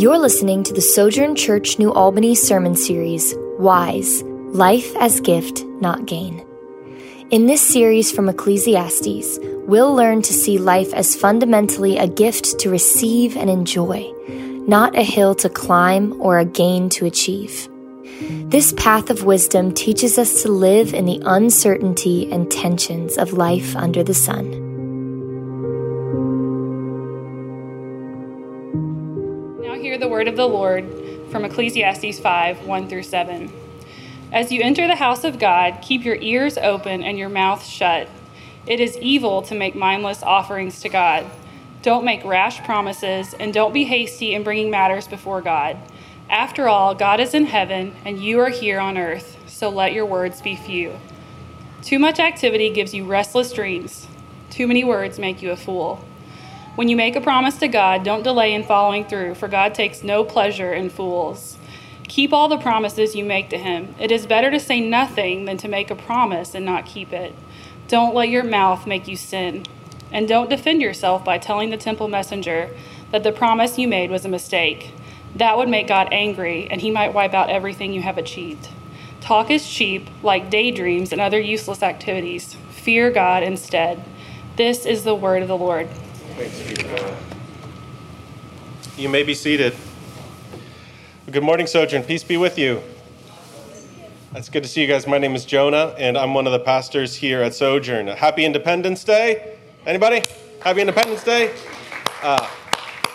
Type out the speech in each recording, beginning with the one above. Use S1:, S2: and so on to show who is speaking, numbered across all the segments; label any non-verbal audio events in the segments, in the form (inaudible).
S1: You're listening to the Sojourn Church New Albany sermon series, Wise Life as Gift, Not Gain. In this series from Ecclesiastes, we'll learn to see life as fundamentally a gift to receive and enjoy, not a hill to climb or a gain to achieve. This path of wisdom teaches us to live in the uncertainty and tensions of life under the sun.
S2: Word of the Lord from Ecclesiastes 5 1 through 7. As you enter the house of God, keep your ears open and your mouth shut. It is evil to make mindless offerings to God. Don't make rash promises, and don't be hasty in bringing matters before God. After all, God is in heaven, and you are here on earth, so let your words be few. Too much activity gives you restless dreams. Too many words make you a fool. When you make a promise to God, don't delay in following through, for God takes no pleasure in fools. Keep all the promises you make to Him. It is better to say nothing than to make a promise and not keep it. Don't let your mouth make you sin. And don't defend yourself by telling the temple messenger that the promise you made was a mistake. That would make God angry, and He might wipe out everything you have achieved. Talk is cheap, like daydreams and other useless activities. Fear God instead. This is the word of the Lord.
S3: You may be seated. Good morning, Sojourn. Peace be with you. It's good to see you guys. My name is Jonah, and I'm one of the pastors here at Sojourn. Happy Independence Day. Anybody? Happy Independence Day. Uh,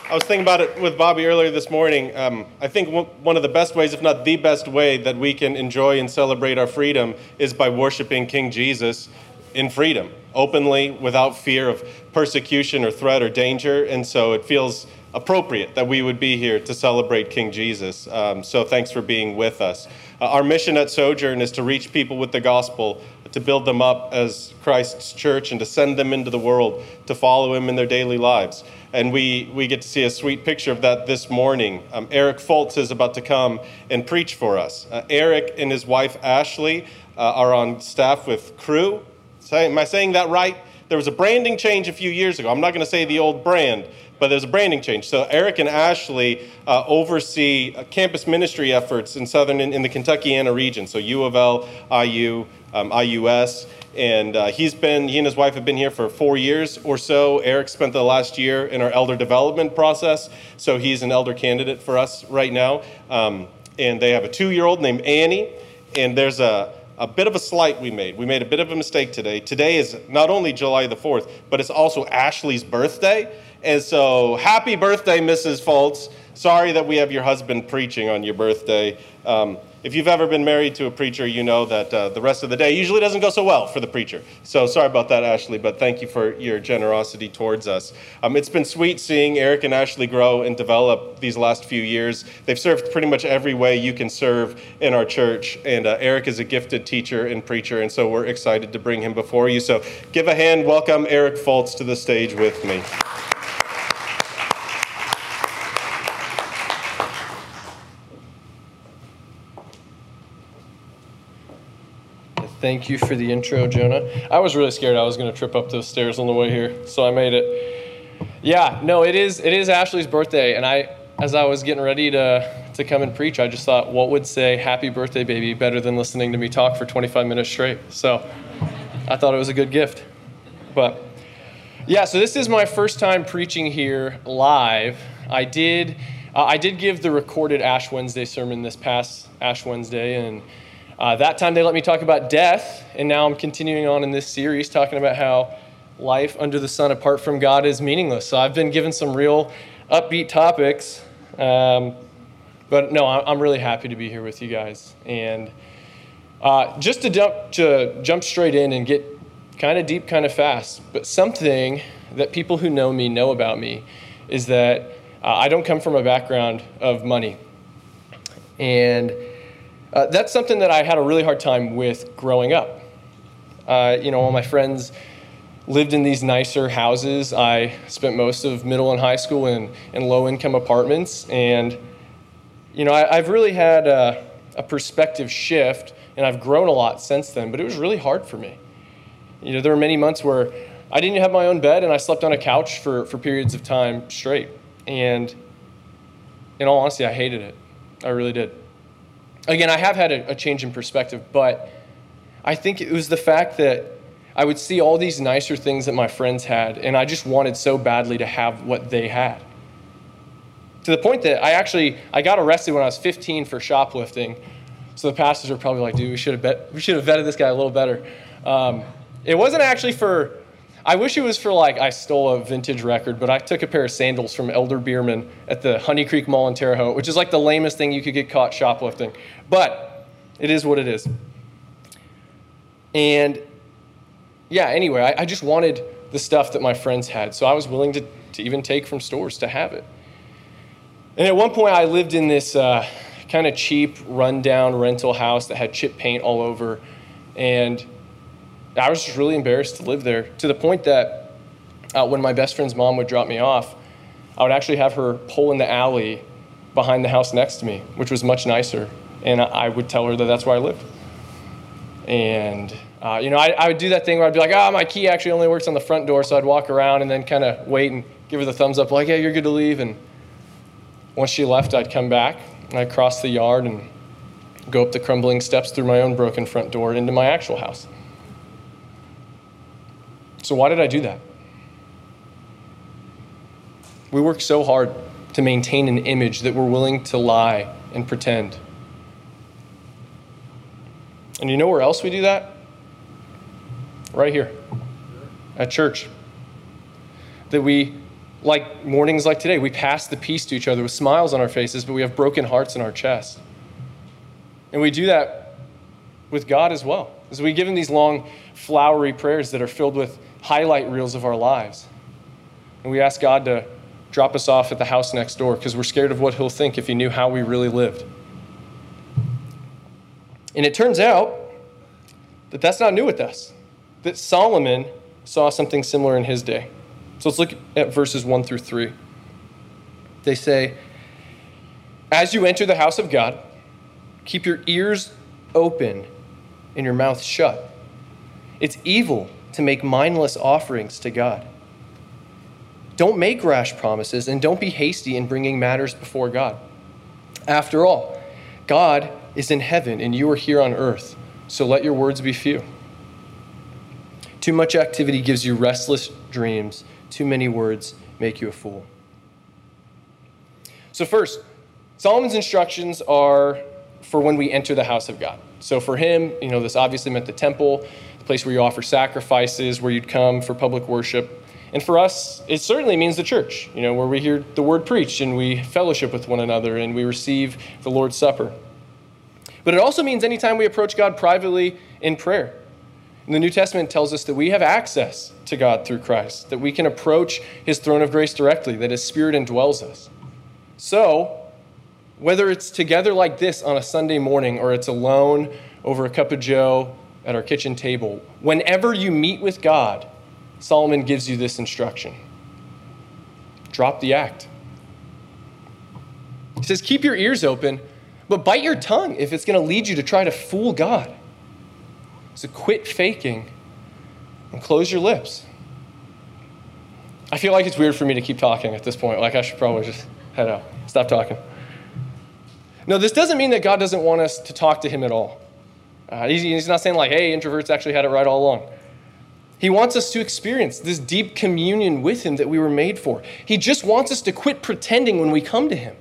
S3: I was thinking about it with Bobby earlier this morning. Um, I think one of the best ways, if not the best way, that we can enjoy and celebrate our freedom is by worshiping King Jesus in freedom, openly, without fear of persecution or threat or danger. And so it feels appropriate that we would be here to celebrate King Jesus. Um, so thanks for being with us. Uh, our mission at Sojourn is to reach people with the gospel, to build them up as Christ's church, and to send them into the world to follow him in their daily lives. And we, we get to see a sweet picture of that this morning. Um, Eric Fults is about to come and preach for us. Uh, Eric and his wife Ashley uh, are on staff with Cru Am I saying that right? There was a branding change a few years ago. I'm not going to say the old brand, but there's a branding change. So Eric and Ashley uh, oversee uh, campus ministry efforts in southern in, in, the Kentuckiana region. So U of L, IU, um, IUS, and uh, he's been he and his wife have been here for four years or so. Eric spent the last year in our elder development process, so he's an elder candidate for us right now. Um, and they have a two-year-old named Annie, and there's a a bit of a slight we made. We made a bit of a mistake today. Today is not only July the 4th, but it's also Ashley's birthday. And so, happy birthday, Mrs. Fults. Sorry that we have your husband preaching on your birthday. Um, if you've ever been married to a preacher, you know that uh, the rest of the day usually doesn't go so well for the preacher. So sorry about that, Ashley, but thank you for your generosity towards us. Um, it's been sweet seeing Eric and Ashley grow and develop these last few years. They've served pretty much every way you can serve in our church, and uh, Eric is a gifted teacher and preacher, and so we're excited to bring him before you. So give a hand, welcome Eric Fults to the stage with me.
S4: Thank you for the intro, Jonah. I was really scared I was going to trip up those stairs on the way here, so I made it. Yeah, no, it is it is Ashley's birthday, and I as I was getting ready to to come and preach, I just thought, what would say "Happy birthday, baby" better than listening to me talk for 25 minutes straight? So I thought it was a good gift. But yeah, so this is my first time preaching here live. I did uh, I did give the recorded Ash Wednesday sermon this past Ash Wednesday, and uh, that time they let me talk about death, and now I'm continuing on in this series talking about how life under the sun apart from God is meaningless. So I've been given some real upbeat topics, um, but no, I'm really happy to be here with you guys. And uh, just to jump, to jump straight in and get kind of deep, kind of fast, but something that people who know me know about me is that uh, I don't come from a background of money. And uh, that's something that I had a really hard time with growing up. Uh, you know, all my friends lived in these nicer houses. I spent most of middle and high school in, in low income apartments. And, you know, I, have really had a, a, perspective shift and I've grown a lot since then, but it was really hard for me. You know, there were many months where I didn't have my own bed and I slept on a couch for, for periods of time straight. And in all honesty, I hated it. I really did. Again, I have had a, a change in perspective, but I think it was the fact that I would see all these nicer things that my friends had, and I just wanted so badly to have what they had. To the point that I actually I got arrested when I was 15 for shoplifting. So the pastors are probably like, "Dude, we should have bet, we should have vetted this guy a little better." Um, it wasn't actually for. I wish it was for like I stole a vintage record, but I took a pair of sandals from Elder-Beerman at the Honey Creek Mall in Terre Haute, which is like the lamest thing you could get caught shoplifting. But it is what it is. And yeah, anyway, I, I just wanted the stuff that my friends had, so I was willing to, to even take from stores to have it. And at one point, I lived in this uh, kind of cheap, rundown rental house that had chip paint all over. And I was just really embarrassed to live there to the point that uh, when my best friend's mom would drop me off, I would actually have her pull in the alley behind the house next to me, which was much nicer. And I would tell her that that's where I lived. And, uh, you know, I, I, would do that thing where I'd be like, oh, my key actually only works on the front door. So I'd walk around and then kind of wait and give her the thumbs up, like, yeah, you're good to leave. And once she left, I'd come back and I'd cross the yard and go up the crumbling steps through my own broken front door into my actual house. So, why did I do that? We work so hard to maintain an image that we're willing to lie and pretend. And you know where else we do that? Right here at church. That we, like mornings like today, we pass the peace to each other with smiles on our faces, but we have broken hearts in our chest. And we do that with God as well. As we give Him these long, flowery prayers that are filled with highlight reels of our lives. And we ask God to drop us off at the house next door because we're scared of what He'll think if He knew how we really lived. And it turns out that that's not new with us, that Solomon saw something similar in his day. So let's look at verses 1 through 3. They say, As you enter the house of God, keep your ears open and your mouth shut. It's evil to make mindless offerings to God. Don't make rash promises and don't be hasty in bringing matters before God. After all, God is in heaven and you are here on earth, so let your words be few. Too much activity gives you restless dreams, too many words make you a fool. So, first, Solomon's instructions are for when we enter the house of God. So, for him, you know, this obviously meant the temple place where you offer sacrifices, where you'd come for public worship. And for us, it certainly means the church, you know, where we hear the word preached and we fellowship with one another and we receive the Lord's Supper. But it also means anytime we approach God privately in prayer. And the New Testament tells us that we have access to God through Christ, that we can approach his throne of grace directly, that his spirit indwells us. So, whether it's together like this on a Sunday morning or it's alone over a cup of joe at our kitchen table. Whenever you meet with God, Solomon gives you this instruction drop the act. He says, Keep your ears open, but bite your tongue if it's going to lead you to try to fool God. So quit faking and close your lips. I feel like it's weird for me to keep talking at this point. Like, I should probably just head out, stop talking. No, this doesn't mean that God doesn't want us to talk to Him at all. Uh, he's, he's not saying, like, hey, introverts actually had it right all along. He wants us to experience this deep communion with Him that we were made for. He just wants us to quit pretending when we come to Him.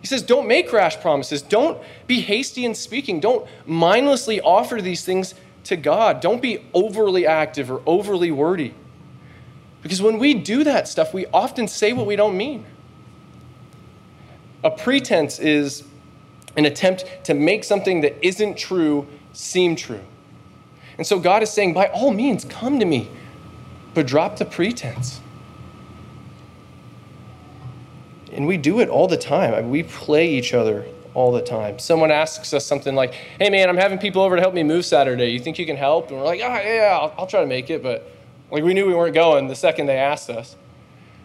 S4: He says, don't make rash promises. Don't be hasty in speaking. Don't mindlessly offer these things to God. Don't be overly active or overly wordy. Because when we do that stuff, we often say what we don't mean. A pretense is an attempt to make something that isn't true seem true. And so God is saying, by all means, come to me, but drop the pretense. And we do it all the time. I mean, we play each other all the time. Someone asks us something like, hey man, I'm having people over to help me move Saturday. You think you can help? And we're like, oh, yeah, I'll, I'll try to make it. But like we knew we weren't going the second they asked us.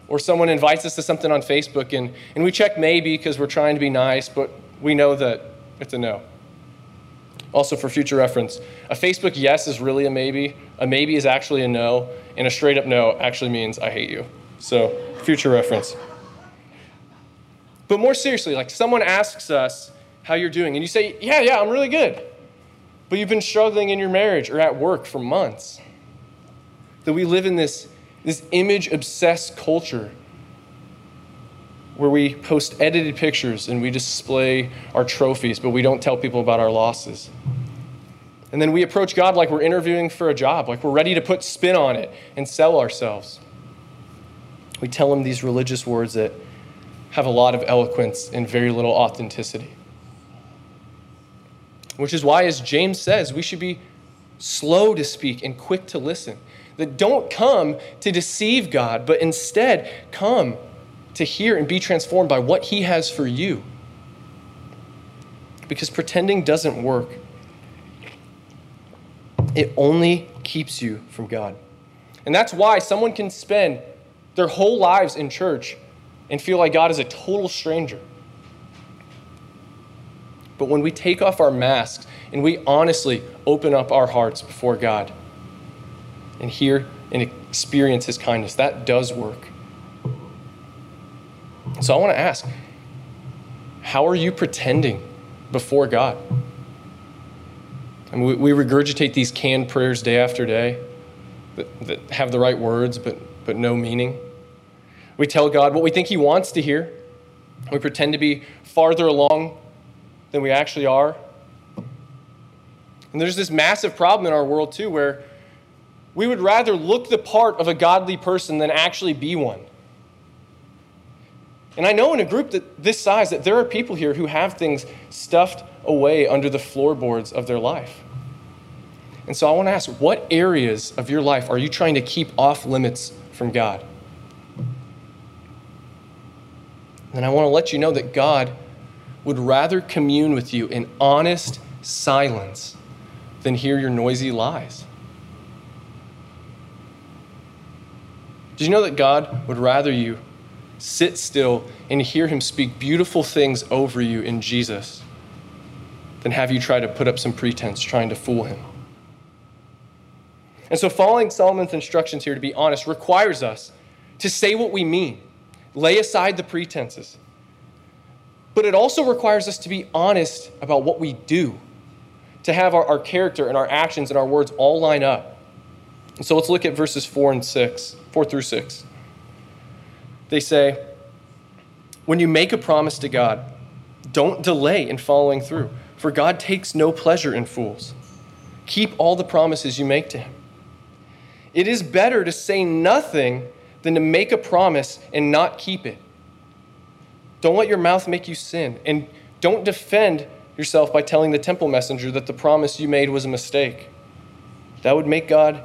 S4: Or someone invites us to something on Facebook and, and we check maybe because we're trying to be nice, but we know that it's a no. Also, for future reference, a Facebook yes is really a maybe, a maybe is actually a no, and a straight up no actually means I hate you. So, future reference. But more seriously, like someone asks us how you're doing, and you say, Yeah, yeah, I'm really good. But you've been struggling in your marriage or at work for months. That we live in this, this image obsessed culture where we post edited pictures and we display our trophies, but we don't tell people about our losses. And then we approach God like we're interviewing for a job, like we're ready to put spin on it and sell ourselves. We tell Him these religious words that have a lot of eloquence and very little authenticity. Which is why, as James says, we should be slow to speak and quick to listen. That don't come to deceive God, but instead come to hear and be transformed by what He has for you. Because pretending doesn't work, it only keeps you from God. And that's why someone can spend their whole lives in church and feel like God is a total stranger. But when we take off our masks and we honestly open up our hearts before God and hear and experience His kindness, that does work. So I want to ask how are you pretending before God? I mean, we, regurgitate these canned prayers day after day that, that have the right words but, but no meaning. We tell God what we think He wants to hear. We pretend to be farther along than we actually are. And there's this massive problem in our world, too, where we would rather look the part of a godly person than actually be one. And I know in a group that this size that there are people here who have things stuffed away under the floorboards of their life. And so I want to ask what areas of your life are you trying to keep off limits from God? And I want to let you know that God would rather commune with you in honest silence than hear your noisy lies. Did you know that God would rather you sit still and hear Him speak beautiful things over you in Jesus than have you try to put up some pretense trying to fool Him? And so, following Solomon's instructions here, to be honest, requires us to say what we mean, lay aside the pretenses. But it also requires us to be honest about what we do, to have our, our character and our actions and our words all line up. And so let's look at verses 4 and 6, 4 through 6. They say, When you make a promise to God, don't delay in following through, for God takes no pleasure in fools. Keep all the promises you make to Him. It is better to say nothing than to make a promise and not keep it. Don't let your mouth make you sin, and don't defend yourself by telling the temple messenger that the promise you made was a mistake. That would make God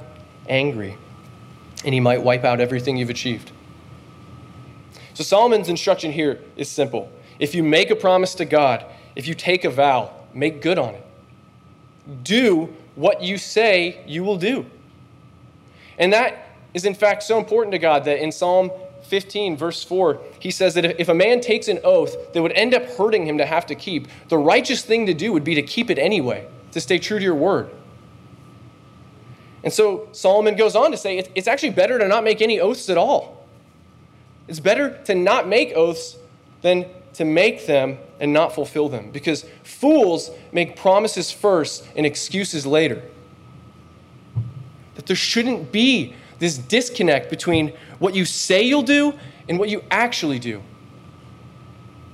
S4: angry, and He might wipe out everything you've achieved. So Solomon's instruction here is simple. If you make a promise to God, if you take a vow, make good on it. Do what you say you will do. And that is, in fact, so important to God that in Psalm 15, verse 4, he says that if a man takes an oath that would end up hurting him to have to keep, the righteous thing to do would be to keep it anyway, to stay true to your word. And so Solomon goes on to say it's actually better to not make any oaths at all. It's better to not make oaths than to make them and not fulfill them because fools make promises first and excuses later. That there shouldn't be this disconnect between what you say you'll do and what you actually do.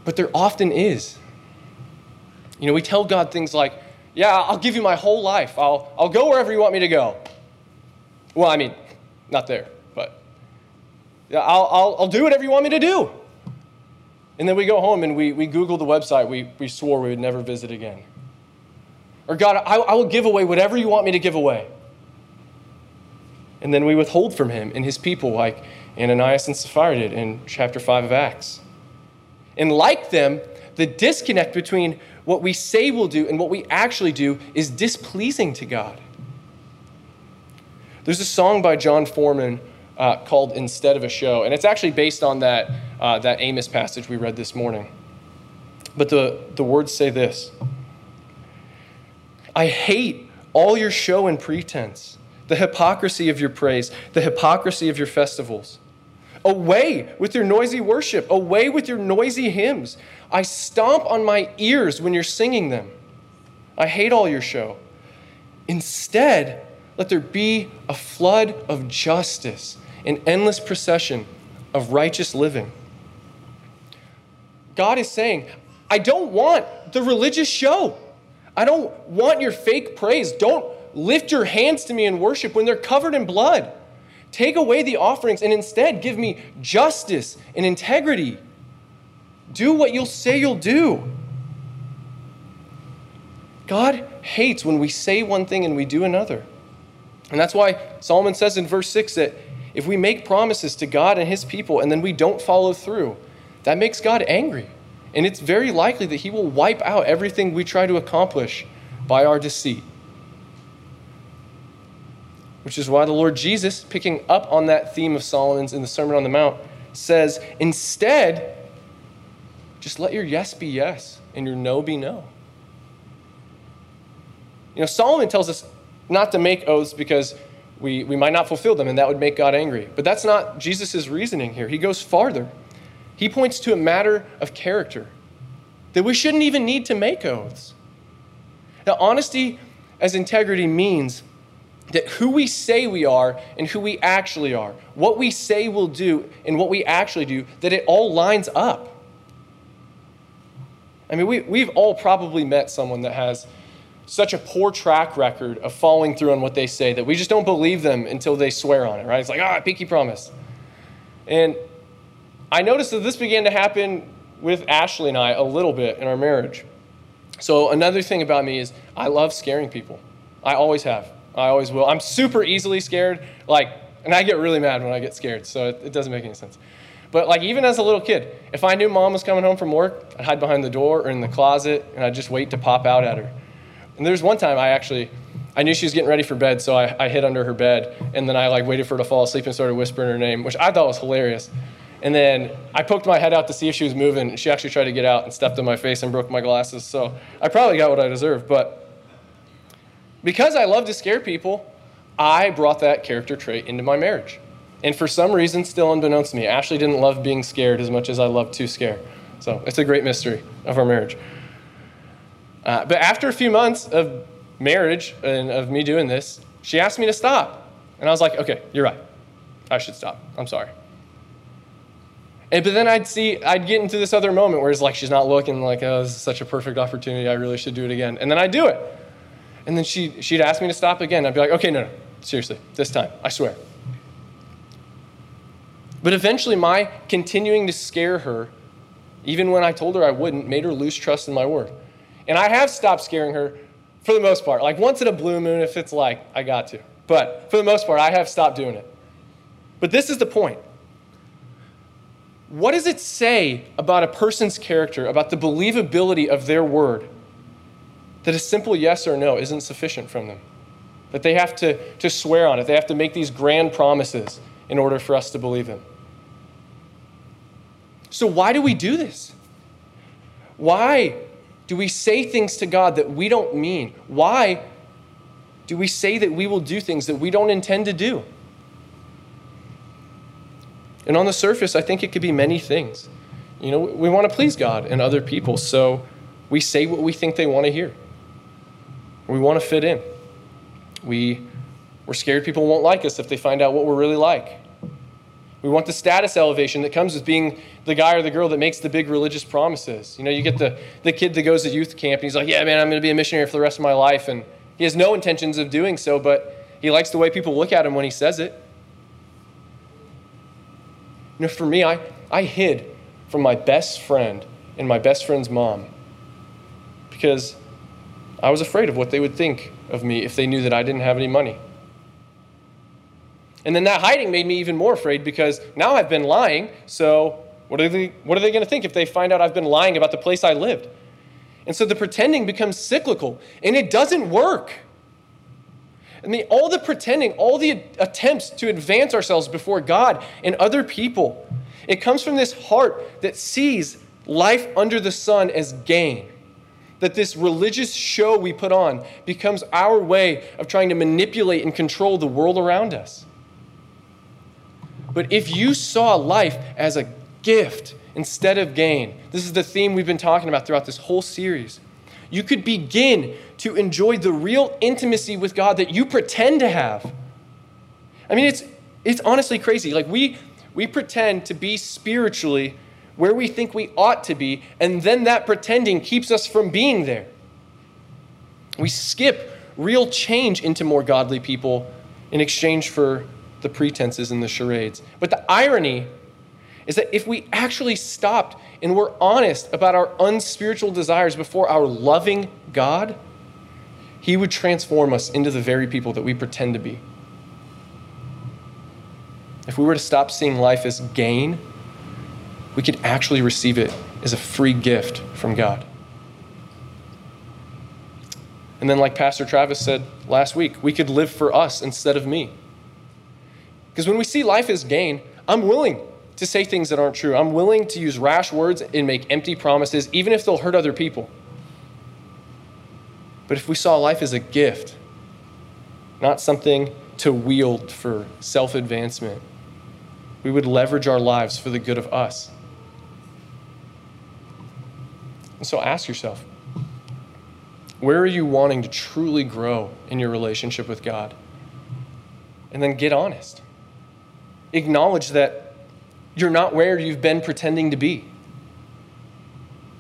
S4: But there often is. You know, we tell God things like, Yeah, I'll give you my whole life, I'll, I'll go wherever you want me to go. Well, I mean, not there. I'll, I'll, I'll do whatever you want me to do. And then we go home and we, we Google the website we, we swore we would never visit again. Or, God, I, I will give away whatever you want me to give away. And then we withhold from him and his people, like Ananias and Sapphira did in chapter 5 of Acts. And like them, the disconnect between what we say we'll do and what we actually do is displeasing to God. There's a song by Jon Foreman uh, called Instead of a Show. And it's actually based on that, uh, that Amos passage we read this morning. But the, the words say this I hate all your show and pretense, the hypocrisy of your praise, the hypocrisy of your festivals. Away with your noisy worship. Away with your noisy hymns. I stomp on my ears when you're singing them. I hate all your show. Instead, let there be a flood of justice, an endless procession of righteous living. God is saying, I don't want the religious show. I don't want your fake praise. Don't lift your hands to me in worship when they're covered in blood. Take away the offerings and instead give me justice and integrity. Do what you'll say you'll do. God hates when we say one thing and we do another. And that's why Solomon says in verse 6 that if we make promises to God and his people and then we don't follow through, that makes God angry. And it's very likely that he will wipe out everything we try to accomplish by our deceit. Which is why the Lord Jesus, picking up on that theme of Solomon's in the Sermon on the Mount, says, instead, just let your yes be yes and your no be no. You know, Solomon tells us not to make oaths because we, we might not fulfill them and that would make God angry. But that's not Jesus' reasoning here. He goes farther. He points to a matter of character that we shouldn't even need to make oaths. Now, honesty as integrity means that who we say we are and who we actually are, what we say we'll do and what we actually do, that it all lines up. I mean, we, we've all probably met someone that has such a poor track record of following through on what they say that we just don't believe them until they swear on it, right? It's like, ah, pinky promise. And I noticed that this began to happen with Ashley and I a little bit in our marriage. So, another thing about me is I love scaring people. I always have. I always will. I'm super easily scared, like, and I get really mad when I get scared, so it, it doesn't make any sense. But like even as a little kid, if I knew mom was coming home from work, I'd hide behind the door or in the closet and I'd just wait to pop out at her. And there's one time I actually, I knew she was getting ready for bed, so I, I hid under her bed, and then I like waited for her to fall asleep and started whispering her name, which I thought was hilarious. And then I poked my head out to see if she was moving, and she actually tried to get out and stepped in my face and broke my glasses. So I probably got what I deserved. But because I love to scare people, I brought that character trait into my marriage. And for some reason, still unbeknownst to me, Ashley didn't love being scared as much as I love to scare. So it's a great mystery of our marriage. Uh, but after a few months of marriage and of me doing this, she asked me to stop. And I was like, okay, you're right. I should stop. I'm sorry. And, but then I'd see, I'd get into this other moment where it's like she's not looking, like, oh, this is such a perfect opportunity. I really should do it again. And then I do it. And then she, she'd ask me to stop again. I'd be like, okay, no, no, seriously, this time, I swear. But eventually, my continuing to scare her, even when I told her I wouldn't, made her lose trust in my word. And I have stopped scaring her for the most part. Like once in a blue moon, if it's like, I got to. But for the most part, I have stopped doing it. But this is the point. What does it say about a person's character, about the believability of their word, that a simple yes or no isn't sufficient from them? That they have to, to swear on it, they have to make these grand promises in order for us to believe them. So, why do we do this? Why do we say things to God that we don't mean? Why do we say that we will do things that we don't intend to do? And on the surface, I think it could be many things. You know, we want to please God and other people, so we say what we think they want to hear. We want to fit in. We, we're scared people won't like us if they find out what we're really like. We want the status elevation that comes with being the guy or the girl that makes the big religious promises. You know, you get the, the kid that goes to youth camp and he's like, yeah, man, I'm going to be a missionary for the rest of my life. And he has no intentions of doing so, but he likes the way people look at him when he says it. You know, for me, I, I hid from my best friend and my best friend's mom because I was afraid of what they would think of me if they knew that I didn't have any money. And then that hiding made me even more afraid because now I've been lying. So, what are they, what are they going to think if they find out I've been lying about the place I lived? And so the pretending becomes cyclical, and it doesn't work. I mean, all the pretending, all the attempts to advance ourselves before God and other people, it comes from this heart that sees life under the sun as gain. That this religious show we put on becomes our way of trying to manipulate and control the world around us. But if you saw life as a gift instead of gain, this is the theme we've been talking about throughout this whole series. You could begin to enjoy the real intimacy with God that you pretend to have. I mean, it's, it's honestly crazy. Like, we, we pretend to be spiritually where we think we ought to be, and then that pretending keeps us from being there. We skip real change into more godly people in exchange for the pretenses and the charades. But the irony is that if we actually stopped and were honest about our unspiritual desires before our loving God, He would transform us into the very people that we pretend to be. If we were to stop seeing life as gain, we could actually receive it as a free gift from God. And then, like Pastor Travis said last week, we could live for us instead of me. Because when we see life as gain, I'm willing to say things that aren't true. I'm willing to use rash words and make empty promises, even if they'll hurt other people. But if we saw life as a gift, not something to wield for self advancement, we would leverage our lives for the good of us. And so ask yourself where are you wanting to truly grow in your relationship with God? And then get honest. Acknowledge that you're not where you've been pretending to be.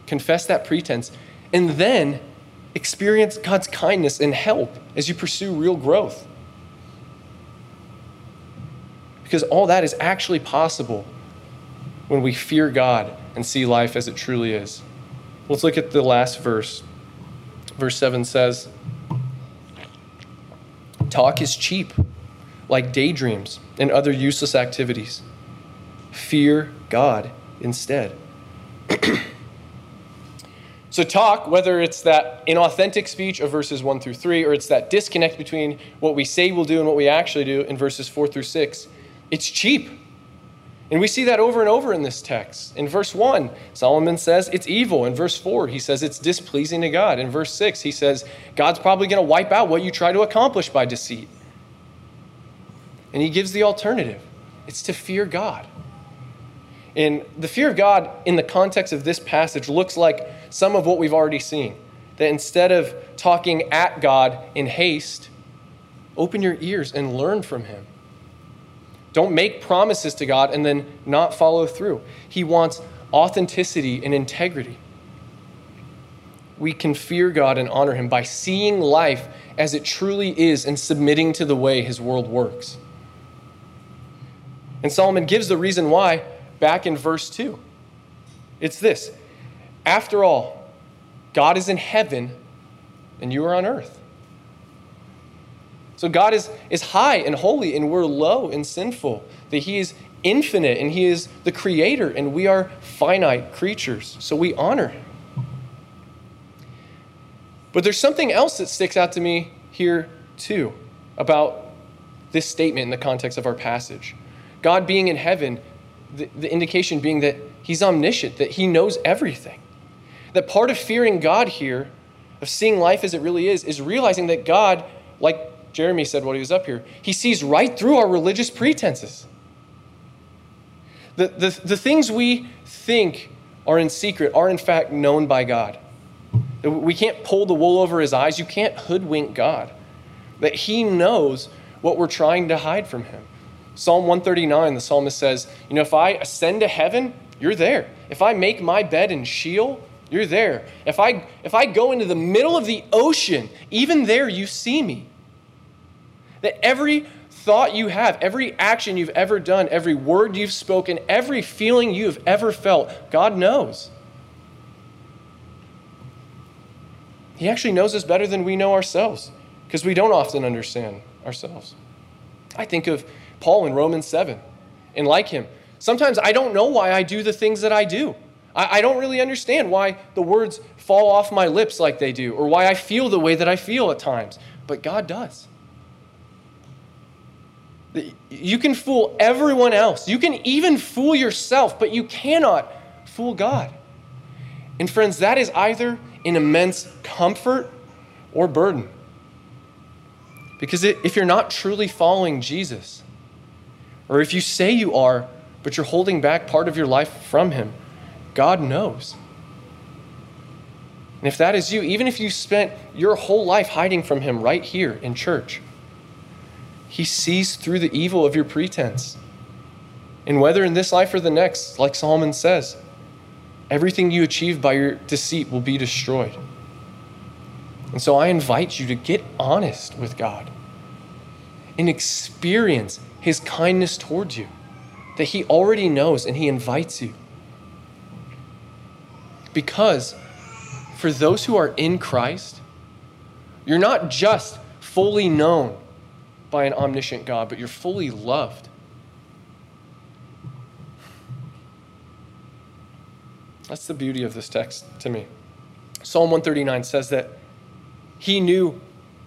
S4: Confess that pretense. And then experience God's kindness and help as you pursue real growth. Because all that is actually possible when we fear God and see life as it truly is. Let's look at the last verse. Verse 7 says, Talk is cheap, like daydreams and other useless activities. Fear God instead. (clears throat) so, talk, whether it's that inauthentic speech of verses 1 through 3, or it's that disconnect between what we say we'll do and what we actually do in verses 4 through 6, it's cheap. And we see that over and over in this text. In verse 1, Solomon says it's evil. In verse 4, he says it's displeasing to God. In verse 6, he says God's probably going to wipe out what you try to accomplish by deceit. And he gives the alternative it's to fear God. And the fear of God, in the context of this passage, looks like some of what we've already seen. That instead of talking at God in haste, open your ears and learn from him. Don't make promises to God and then not follow through. He wants authenticity and integrity. We can fear God and honor Him by seeing life as it truly is and submitting to the way His world works. And Solomon gives the reason why back in verse 2. It's this After all, God is in heaven and you are on earth. So God is, is high and holy, and we're low and sinful. That He is infinite, and He is the creator, and we are finite creatures. So we honor Him. But there's something else that sticks out to me here, too, about this statement in the context of our passage. God being in heaven, the, the indication being that He's omniscient, that He knows everything. That part of fearing God here, of seeing life as it really is, is realizing that God, like Jeremy said while he was up here. He sees right through our religious pretenses. The, the, the things we think are in secret are, in fact, known by God. We can't pull the wool over his eyes. You can't hoodwink God. That he knows what we're trying to hide from him. Psalm 139, the psalmist says, You know, if I ascend to heaven, you're there. If I make my bed in Sheol, you're there. If I, if I go into the middle of the ocean, even there you see me. That every thought you have, every action you've ever done, every word you've spoken, every feeling you've ever felt, God knows. He actually knows us better than we know ourselves because we don't often understand ourselves. I think of Paul in Romans 7, and like him, sometimes I don't know why I do the things that I do. I, I don't really understand why the words fall off my lips like they do, or why I feel the way that I feel at times, but God does. You can fool everyone else. You can even fool yourself, but you cannot fool God. And friends, that is either an immense comfort or burden. Because if you're not truly following Jesus, or if you say you are, but you're holding back part of your life from Him, God knows. And if that is you, even if you spent your whole life hiding from Him right here in church, He sees through the evil of your pretense. And whether in this life or the next, like Solomon says, everything you achieve by your deceit will be destroyed. And so I invite you to get honest with God and experience His kindness towards you that He already knows and He invites you. Because for those who are in Christ, you're not just fully known by an omniscient God, but you're fully loved. That's the beauty of this text to me. Psalm 139 says that He knew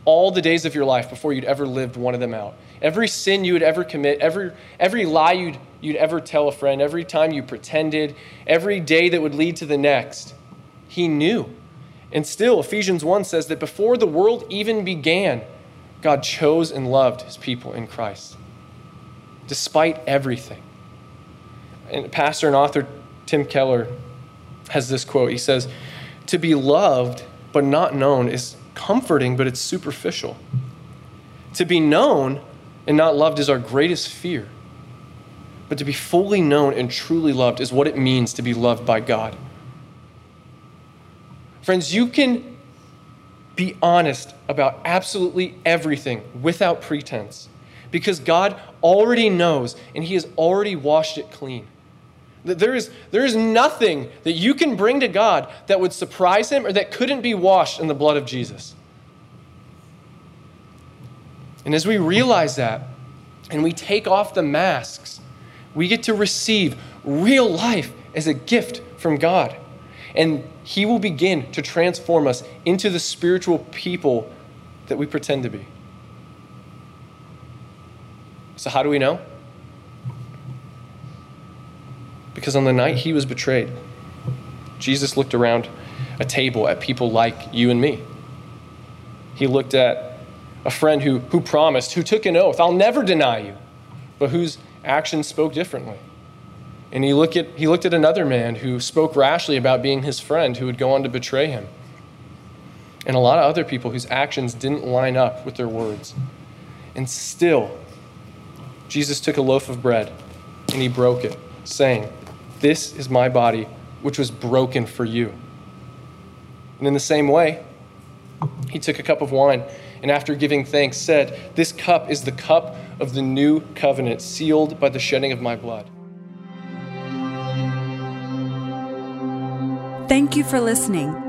S4: all the days of your life before you'd ever lived one of them out. Every sin you would ever commit, every, every lie you'd, you'd ever tell a friend, every time you pretended, every day that would lead to the next, He knew. And still, Ephesians 1 says that before the world even began, God chose and loved His people in Christ, despite everything. And pastor and author Tim Keller has this quote. He says, To be loved but not known is comforting, but it's superficial. To be known and not loved is our greatest fear. But to be fully known and truly loved is what it means to be loved by God. Friends, you can be honest about absolutely everything without pretense because God already knows and He has already washed it clean. There is, there is nothing that you can bring to God that would surprise Him or that couldn't be washed in the blood of Jesus. And as we realize that and we take off the masks, we get to receive real life as a gift from God. And He will begin to transform us into the spiritual people that we pretend to be. So, how do we know? Because on the night he was betrayed, Jesus looked around a table at people like you and me. He looked at a friend who, who promised, who took an oath, I'll never deny you, but whose actions spoke differently. And he looked, at, he looked at another man who spoke rashly about being his friend who would go on to betray him. And a lot of other people whose actions didn't line up with their words. And still, Jesus took a loaf of bread and he broke it, saying, this is my body, which was broken for you. And in the same way, he took a cup of wine and after giving thanks said, This cup is the cup of the new covenant, sealed by the shedding of my blood.
S5: Thank you for listening.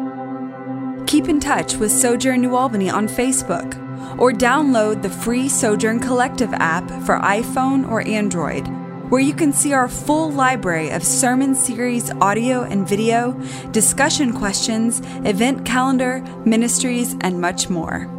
S5: Keep in touch with Sojourn New Albany on Facebook or download the free Sojourn Collective app for iPhone or Android where you can see our full library of sermon series audio and video, discussion questions, event calendar, ministries, and much more.